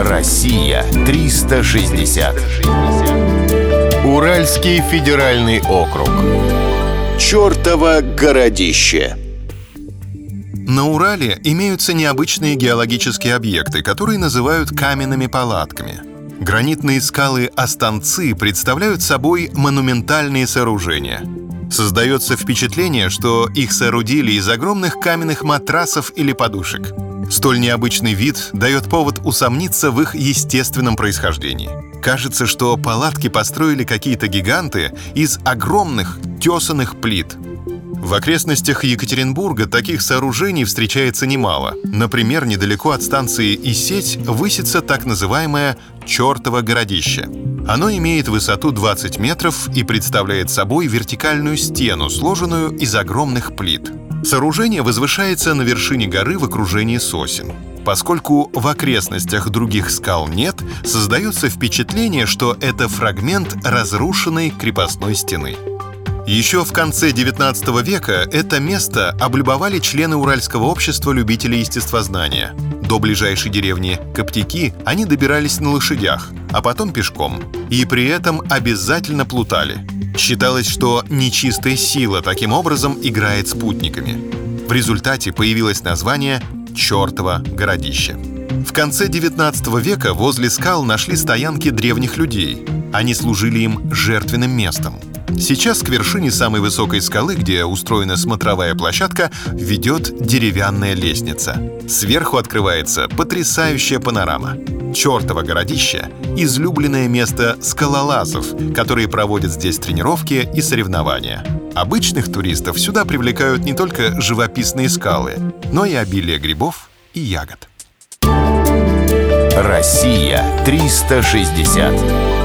Россия 360. Уральский федеральный округ. Чертово городище. На Урале имеются необычные геологические объекты, которые называют каменными палатками. Гранитные скалы Останцы представляют собой монументальные сооружения. Создается впечатление, что их соорудили из огромных каменных матрасов или подушек. Столь необычный вид дает повод усомниться в их естественном происхождении. Кажется, что палатки построили какие-то гиганты из огромных тесанных плит – в окрестностях Екатеринбурга таких сооружений встречается немало. Например, недалеко от станции Исеть высится так называемое «чертово городище». Оно имеет высоту 20 метров и представляет собой вертикальную стену, сложенную из огромных плит. Сооружение возвышается на вершине горы в окружении сосен. Поскольку в окрестностях других скал нет, создается впечатление, что это фрагмент разрушенной крепостной стены. Еще в конце XIX века это место облюбовали члены Уральского общества любителей естествознания. До ближайшей деревни Коптики они добирались на лошадях, а потом пешком. И при этом обязательно плутали. Считалось, что нечистая сила таким образом играет спутниками. В результате появилось название «Чертово городище». В конце XIX века возле скал нашли стоянки древних людей. Они служили им жертвенным местом. Сейчас к вершине самой высокой скалы, где устроена смотровая площадка, ведет деревянная лестница. Сверху открывается потрясающая панорама. Чертово городище — излюбленное место скалолазов, которые проводят здесь тренировки и соревнования. Обычных туристов сюда привлекают не только живописные скалы, но и обилие грибов и ягод. Россия 360.